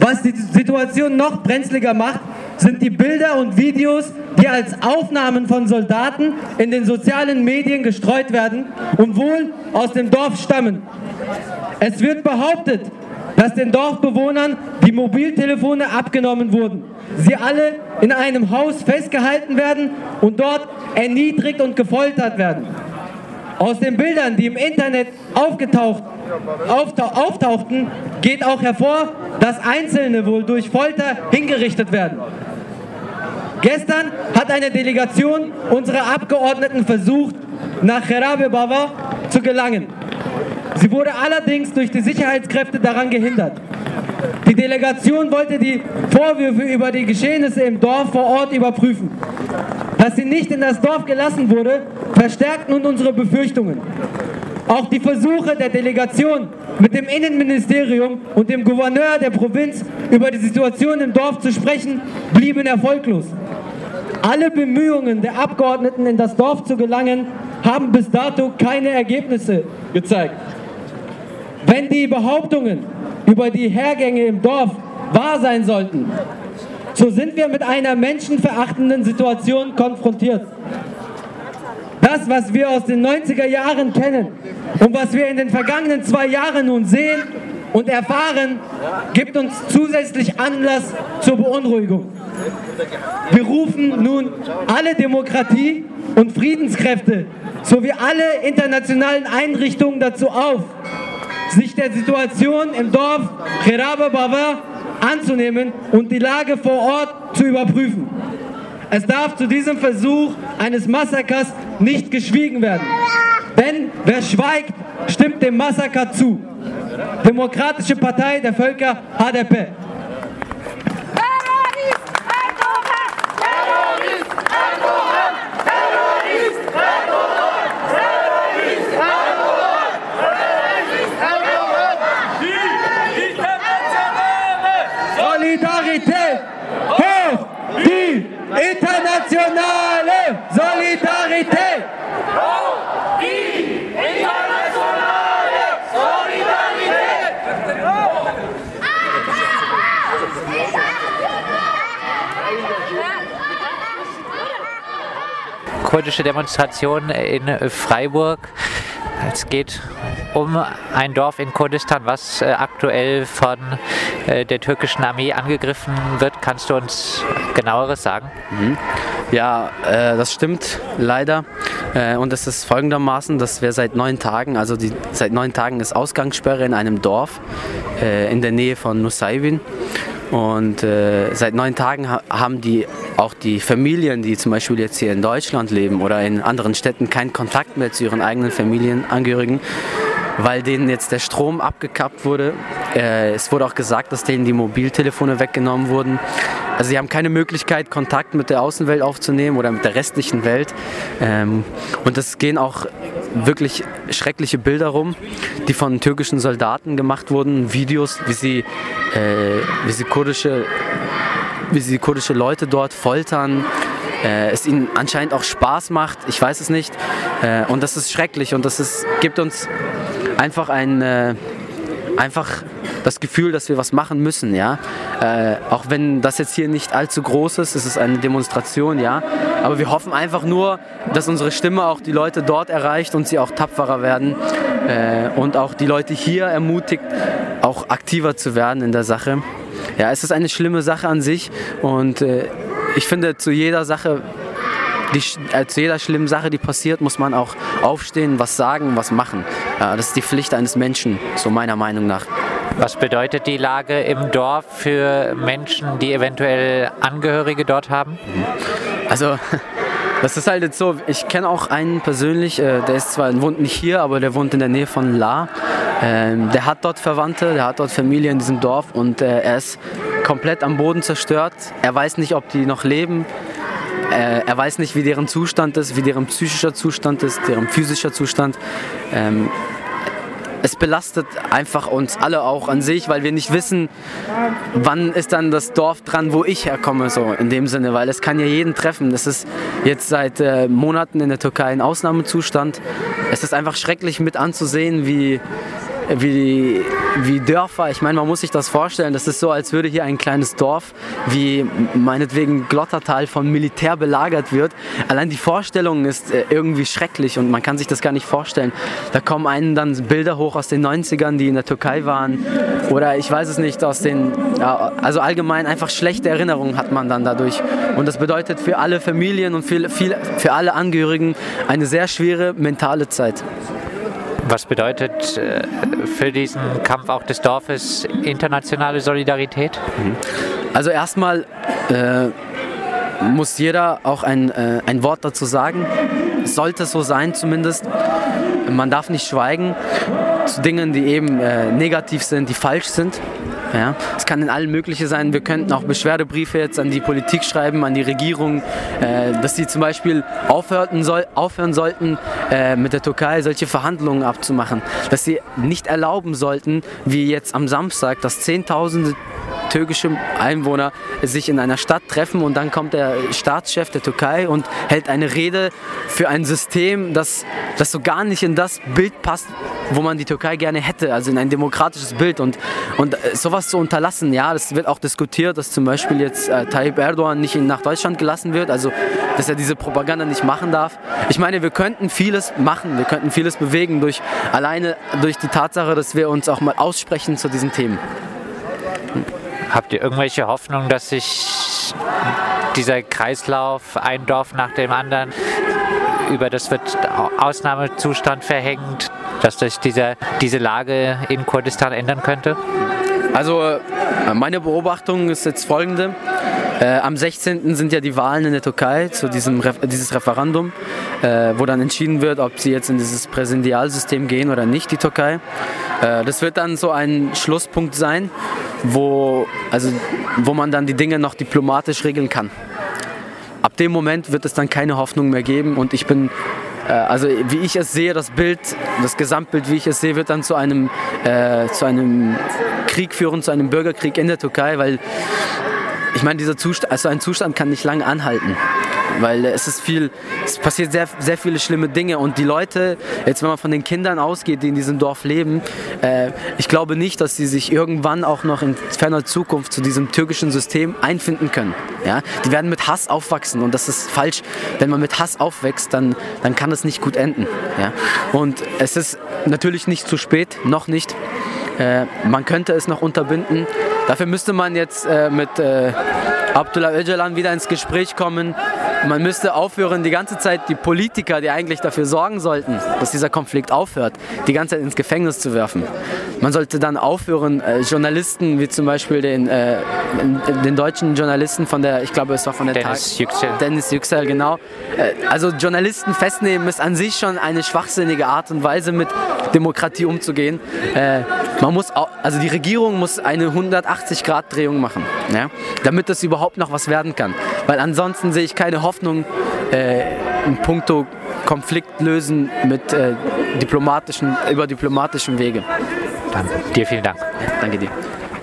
Was die Situation noch brenzliger macht, sind die Bilder und Videos, die als Aufnahmen von Soldaten in den sozialen Medien gestreut werden und wohl aus dem Dorf stammen. Es wird behauptet, dass den Dorfbewohnern die Mobiltelefone abgenommen wurden. Sie alle in einem Haus festgehalten werden und dort erniedrigt und gefoltert werden. Aus den Bildern, die im Internet aufgetaucht, auftauchten, geht auch hervor, dass Einzelne wohl durch Folter hingerichtet werden. Gestern hat eine Delegation unserer Abgeordneten versucht, nach Kherabe Bava zu gelangen. Sie wurde allerdings durch die Sicherheitskräfte daran gehindert. Die Delegation wollte die Vorwürfe über die Geschehnisse im Dorf vor Ort überprüfen. Dass sie nicht in das Dorf gelassen wurde, verstärkt nun unsere Befürchtungen. Auch die Versuche der Delegation mit dem Innenministerium und dem Gouverneur der Provinz über die Situation im Dorf zu sprechen, blieben erfolglos. Alle Bemühungen der Abgeordneten in das Dorf zu gelangen, haben bis dato keine Ergebnisse gezeigt. Wenn die Behauptungen über die Hergänge im Dorf wahr sein sollten, so sind wir mit einer menschenverachtenden Situation konfrontiert. Das, was wir aus den 90er Jahren kennen und was wir in den vergangenen zwei Jahren nun sehen und erfahren, gibt uns zusätzlich Anlass zur Beunruhigung. Wir rufen nun alle Demokratie- und Friedenskräfte sowie alle internationalen Einrichtungen dazu auf, sich der Situation im Dorf Kherabe Bava anzunehmen und die Lage vor Ort zu überprüfen. Es darf zu diesem Versuch eines Massakers nicht geschwiegen werden. Denn wer schweigt, stimmt dem Massaker zu. Demokratische Partei der Völker HDP. Solidarität hoch! Die internationale Solidarität! Hoch! Die internationale Solidarität! Kurdische Demonstration in Freiburg. Es geht um ein Dorf in Kurdistan, was äh, aktuell von äh, der türkischen Armee angegriffen wird. Kannst du uns genaueres sagen? Mhm. Ja, äh, das stimmt leider. Und es ist folgendermaßen, dass wir seit neun Tagen, also die, seit neun Tagen ist Ausgangssperre in einem Dorf in der Nähe von Nusaybin. Und äh, seit neun Tagen ha haben die auch die Familien, die zum Beispiel jetzt hier in Deutschland leben oder in anderen Städten, keinen Kontakt mehr zu ihren eigenen Familienangehörigen, weil denen jetzt der Strom abgekappt wurde. Äh, es wurde auch gesagt, dass denen die Mobiltelefone weggenommen wurden. Also sie haben keine Möglichkeit, Kontakt mit der Außenwelt aufzunehmen oder mit der restlichen Welt. Ähm, und es gehen auch wirklich schreckliche Bilder rum, die von türkischen Soldaten gemacht wurden, Videos, wie sie, äh, wie sie kurdische wie sie kurdische Leute dort foltern, äh, es ihnen anscheinend auch Spaß macht, ich weiß es nicht. Äh, und das ist schrecklich und das ist, gibt uns einfach ein, äh, einfach das Gefühl, dass wir was machen müssen, ja. Äh, auch wenn das jetzt hier nicht allzu groß ist, es ist eine Demonstration, ja. Aber wir hoffen einfach nur, dass unsere Stimme auch die Leute dort erreicht und sie auch tapferer werden äh, und auch die Leute hier ermutigt, auch aktiver zu werden in der Sache. Ja, es ist eine schlimme Sache an sich und äh, ich finde, zu jeder Sache, die, äh, zu jeder schlimmen Sache, die passiert, muss man auch aufstehen, was sagen, was machen. Ja, das ist die Pflicht eines Menschen, so meiner Meinung nach. Was bedeutet die Lage im Dorf für Menschen, die eventuell Angehörige dort haben? Also, das ist halt jetzt so, ich kenne auch einen persönlich, äh, der ist zwar wohnt nicht hier, aber der wohnt in der Nähe von La. Ähm, der hat dort Verwandte, der hat dort Familie in diesem Dorf und äh, er ist komplett am Boden zerstört. Er weiß nicht, ob die noch leben. Äh, er weiß nicht, wie deren Zustand ist, wie deren psychischer Zustand ist, deren physischer Zustand. Ähm, es belastet einfach uns alle auch an sich, weil wir nicht wissen, wann ist dann das Dorf dran, wo ich herkomme, so in dem Sinne, weil es kann ja jeden treffen. Es ist jetzt seit äh, Monaten in der Türkei ein Ausnahmezustand. Es ist einfach schrecklich mit anzusehen, wie wie, wie Dörfer. Ich meine, man muss sich das vorstellen. Das ist so, als würde hier ein kleines Dorf wie meinetwegen Glottertal von Militär belagert wird. Allein die Vorstellung ist äh, irgendwie schrecklich und man kann sich das gar nicht vorstellen. Da kommen einen dann Bilder hoch aus den 90ern, die in der Türkei waren. Oder ich weiß es nicht, aus den, also allgemein einfach schlechte Erinnerungen hat man dann dadurch. Und das bedeutet für alle Familien und für, für alle Angehörigen eine sehr schwere mentale Zeit. Was bedeutet äh, für diesen Kampf auch des Dorfes internationale Solidarität? Mhm. Also erstmal äh, muss jeder auch ein, äh, ein Wort dazu sagen. Sollte so sein zumindest. Man darf nicht schweigen zu Dingen, die eben äh, negativ sind, die falsch sind. Ja, es kann in allen mögliche sein. Wir könnten auch Beschwerdebriefe jetzt an die Politik schreiben, an die Regierung, äh, dass sie zum Beispiel aufhören, soll, aufhören sollten, äh, mit der Türkei solche Verhandlungen abzumachen. Dass sie nicht erlauben sollten, wie jetzt am Samstag, dass Zehntausende türkische Einwohner sich in einer Stadt treffen und dann kommt der Staatschef der Türkei und hält eine Rede für ein System, das, das so gar nicht in das Bild passt, wo man die Türkei gerne hätte, also in ein demokratisches Bild und, und sowas zu unterlassen, ja, das wird auch diskutiert, dass zum Beispiel jetzt äh, Tayyip Erdogan nicht nach Deutschland gelassen wird, also dass er diese Propaganda nicht machen darf. Ich meine, wir könnten vieles machen, wir könnten vieles bewegen durch alleine durch die Tatsache, dass wir uns auch mal aussprechen zu diesen Themen. Habt ihr irgendwelche Hoffnung, dass sich dieser Kreislauf, ein Dorf nach dem anderen, über das wird Ausnahmezustand verhängt, dass sich dieser, diese Lage in Kurdistan ändern könnte? Also äh, meine Beobachtung ist jetzt folgende. Äh, am 16. sind ja die Wahlen in der Türkei zu diesem Re dieses Referendum, äh, wo dann entschieden wird, ob sie jetzt in dieses Präsidialsystem gehen oder nicht, die Türkei. Äh, das wird dann so ein Schlusspunkt sein, wo, also, wo man dann die Dinge noch diplomatisch regeln kann. Ab dem Moment wird es dann keine Hoffnung mehr geben und ich bin äh, also wie ich es sehe, das Bild, das Gesamtbild, wie ich es sehe, wird dann zu einem, äh, zu einem Krieg führen, zu einem Bürgerkrieg in der Türkei, weil ich meine, dieser Zustand, also ein Zustand kann nicht lange anhalten. Weil es ist viel, es passiert sehr, sehr viele schlimme Dinge und die Leute, jetzt wenn man von den Kindern ausgeht, die in diesem Dorf leben, äh, ich glaube nicht, dass sie sich irgendwann auch noch in ferner Zukunft zu diesem türkischen System einfinden können. Ja? Die werden mit Hass aufwachsen und das ist falsch. Wenn man mit Hass aufwächst, dann, dann kann es nicht gut enden. Ja? Und es ist natürlich nicht zu spät, noch nicht. Äh, man könnte es noch unterbinden. Dafür müsste man jetzt äh, mit äh, Abdullah Öcalan wieder ins Gespräch kommen. Man müsste aufhören, die ganze Zeit die Politiker, die eigentlich dafür sorgen sollten, dass dieser Konflikt aufhört, die ganze Zeit ins Gefängnis zu werfen. Man sollte dann aufhören, äh, Journalisten wie zum Beispiel den, äh, den deutschen Journalisten von der, ich glaube es war von der Dennis Tag Yüksel. Dennis Yüksel, genau. Äh, also Journalisten festnehmen ist an sich schon eine schwachsinnige Art und Weise mit Demokratie umzugehen. Äh, man muss, auch, also die Regierung muss eine 180-Grad-Drehung machen, ja, damit das überhaupt noch was werden kann. Weil ansonsten sehe ich keine Hoffnung äh, in puncto Konflikt lösen mit äh, diplomatischen, über diplomatischen Wege. Dann dir vielen Dank. Danke dir.